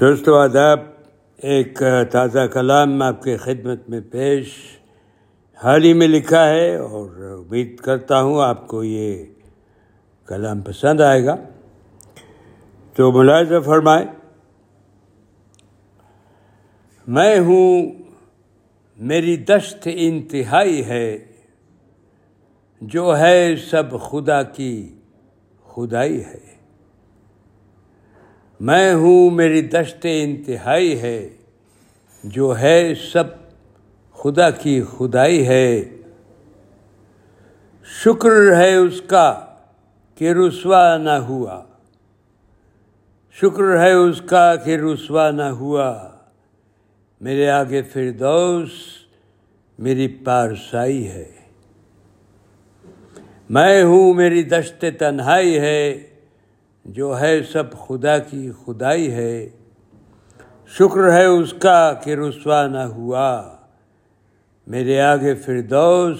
دوستو آداب ایک تازہ کلام آپ کے خدمت میں پیش حال ہی میں لکھا ہے اور امید کرتا ہوں آپ کو یہ کلام پسند آئے گا۔ تو ملاحظہ فرمائے میں ہوں، میری دشت انتہائی ہے، جو ہے سب خدا کی خدائی ہے۔ میں ہوں میری دشت انتہائی ہے، جو ہے سب خدا کی خدائی ہے۔ شکر ہے اس کا کہ رسوا نہ ہوا۔ شکر ہے اس کا کہ رسوا نہ ہوا۔ میرے آگے فردوس، میری پارسائی ہے۔ میں ہوں میری دشت تنہائی ہے۔ جو ہے سب خدا کی خدائی ہے، شکر ہے اس کا کہ رسوا نہ ہوا۔ میرے آگے فردوس،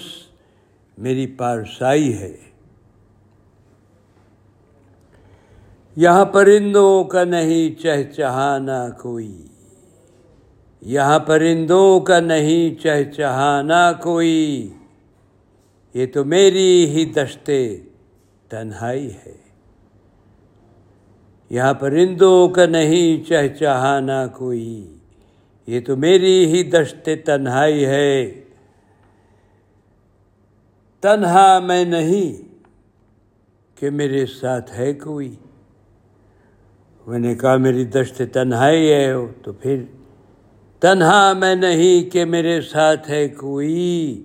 میری پارسائی ہے۔ یہاں پرندوں کا نہیں چہچہانا کوئی۔ یہاں پرندوں کا نہیں چہچہانا کوئی۔ یہ تو میری ہی دشتے تنہائی ہے۔ یہاں پرندوں کا نہیں چہچہانا کوئی۔ یہ تو میری ہی دشت تنہائی ہے۔ تنہا میں نہیں کہ میرے ساتھ ہے کوئی۔ میں نے کہا میری دشت تنہائی ہے، تو پھر تنہا میں نہیں کہ میرے ساتھ ہے کوئی۔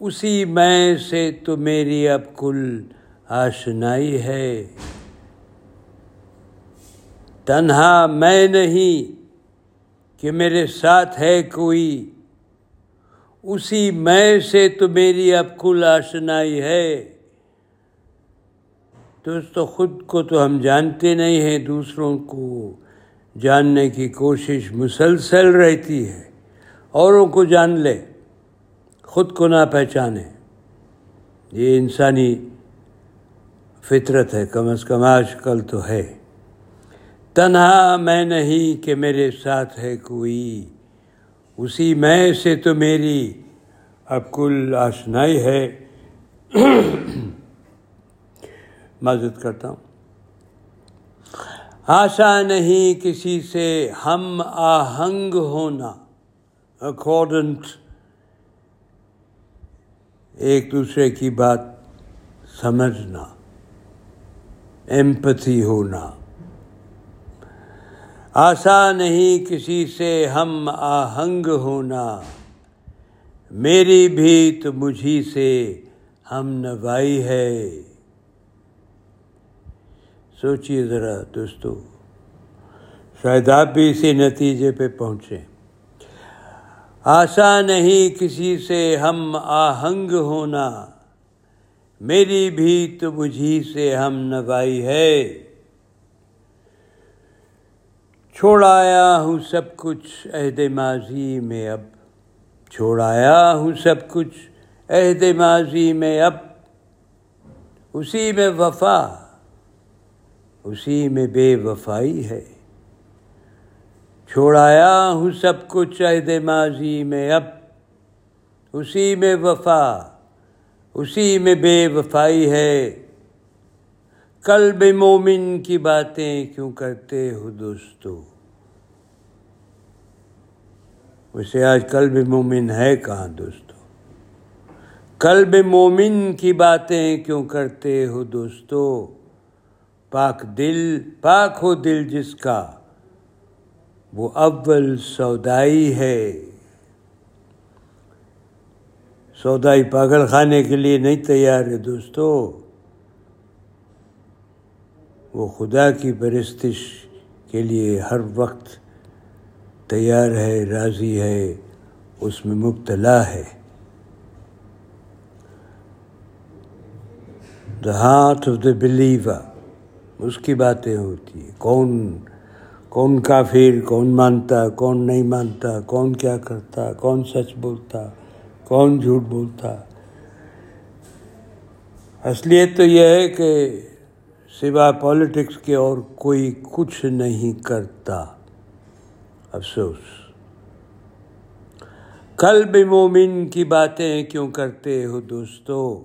اسی میں سے تو میری اب کل آشنائی ہے۔ تنہا میں نہیں کہ میرے ساتھ ہے کوئی۔ اسی میں سے تو میری اب کل آشنائی ہے۔ دوستو خود کو تو ہم جانتے نہیں ہیں، دوسروں کو جاننے کی کوشش مسلسل رہتی ہے۔ اوروں کو جان لے، خود کو نہ پہچانے۔ یہ انسانی فطرت ہے، کم از کم آج کل تو ہے۔ تنہا میں نہیں کہ میرے ساتھ ہے کوئی۔ اسی میں سے تو میری اب کل آشنائی ہے۔ معذرت کرتا ہوں۔ آشا نہیں کسی سے ہم آہنگ ہونا۔ اکارڈنٹ ایک دوسرے کی بات سمجھنا۔ ایمپتھی ہونا۔ آسا نہیں کسی سے ہم آہنگ ہونا۔ میری بھی تو مجھی سے ہم نوائی ہے۔ سوچیے ذرا دوستو، شاید آپ بھی اسی نتیجے پہ پہنچے آسا نہیں کسی سے ہم آہنگ ہونا۔ میری بھی تو مجھی سے ہم نوائی ہے۔ چھوڑایا ہوں سب کچھ عہد ماضی میں اب۔ چھوڑایا ہوں سب کچھ عہد ماضی میں اب۔ اسی میں وفا، اسی میں بے وفائی ہے۔ چھوڑایا ہوں سب کچھ عہد ماضی میں اب۔ اسی میں وفا، اسی میں بے وفائی ہے۔ قلب مومن کی باتیں کیوں کرتے ہو دوستو؟ ویسے آج قلب مومن ہے کہاں دوستو؟ قلب مومن کی باتیں کیوں کرتے ہو دوستو؟ پاک دل، پاک ہو دل جس کا، وہ اول سودائی ہے۔ سودائی پاگل خانے کے لیے نہیں تیار ہے دوستو۔ وہ خدا کی پرستش کے لیے ہر وقت تیار ہے، راضی ہے، اس میں مبتلا ہے۔ دا ہاتھ آف دا بلیور اس کی باتیں ہوتی ہیں۔ کون کون کافر، کون مانتا، کون نہیں مانتا، کون کیا کرتا، کون سچ بولتا، کون جھوٹ بولتا۔ اصلیت تو یہ ہے کہ سوائے پالیٹکس کے اور کوئی کچھ نہیں کرتا۔ افسوس۔ کل مومن کی باتیں کیوں کرتے ہو دوستو؟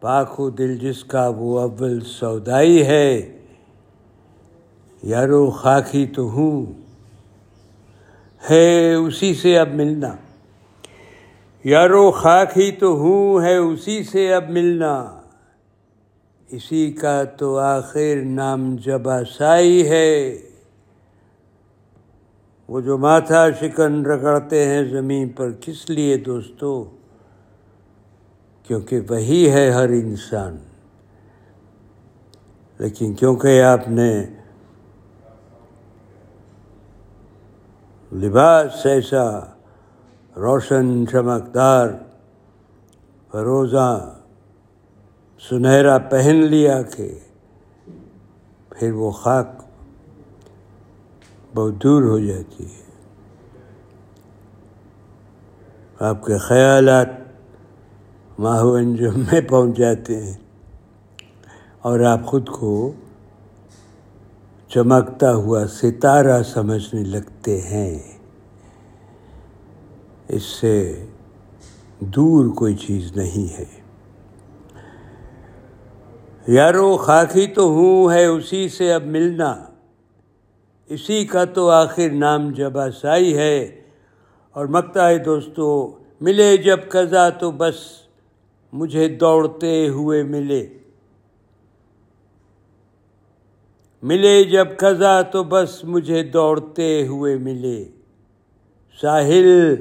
پاک ہو دل جس کا وہ اول سودائی ہے۔ یارو خاکی تو ہوں۔ ہے اسی سے اب ملنا۔ یارو خاک ہی تو ہوں، ہے اسی سے اب ملنا۔ اسی کا تو آخر نام جبا سائی ہے۔ وہ جو ماتھا شکن رگڑتے ہیں زمین پر، کس لیے دوستو؟ کیونکہ وہی ہے ہر انسان۔ لیکن کیونکہ آپ نے لباس ایسا روشن چمکدار فروزہ سنہرا پہن لیا کہ پھر وہ خاک بہت دور ہو جاتی ہے۔ آپ کے خیالات ماہو انجم میں پہنچ جاتے ہیں اور آپ خود کو چمکتا ہوا ستارہ سمجھنے لگتے ہیں۔ اس سے دور کوئی چیز نہیں ہے۔ یارو خاکی تو ہوں ہے اسی سے اب ملنا۔ اسی کا تو آخر نام جبا سائی ہے۔ اور مکتا ہے دوستو، ملے جب قضا تو بس مجھے دوڑتے ہوئے ملے۔ ملے جب قضا تو بس مجھے دوڑتے ہوئے ملے۔ ساحل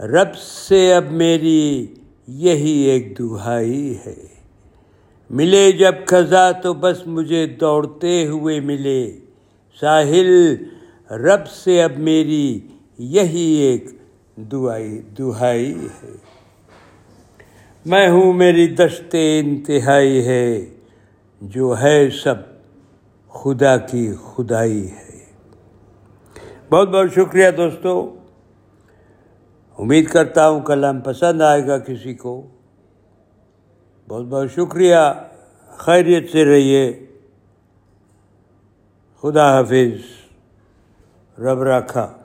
رب سے اب میری یہی ایک دہائی ہے۔ ملے جب قضا تو بس مجھے دوڑتے ہوئے ملے۔ ساحل رب سے اب میری یہی ایک دعائی دہائی ہے۔ میں ہوں میری دشت انتہائی ہے، جو ہے سب خدا کی خدائی ہے۔ بہت بہت شکریہ دوستو۔ امید کرتا ہوں کلام پسند آئے گا کسی کو۔ بہت بہت شکریہ خیریت سے رہیے۔ خدا حافظ رب رکھا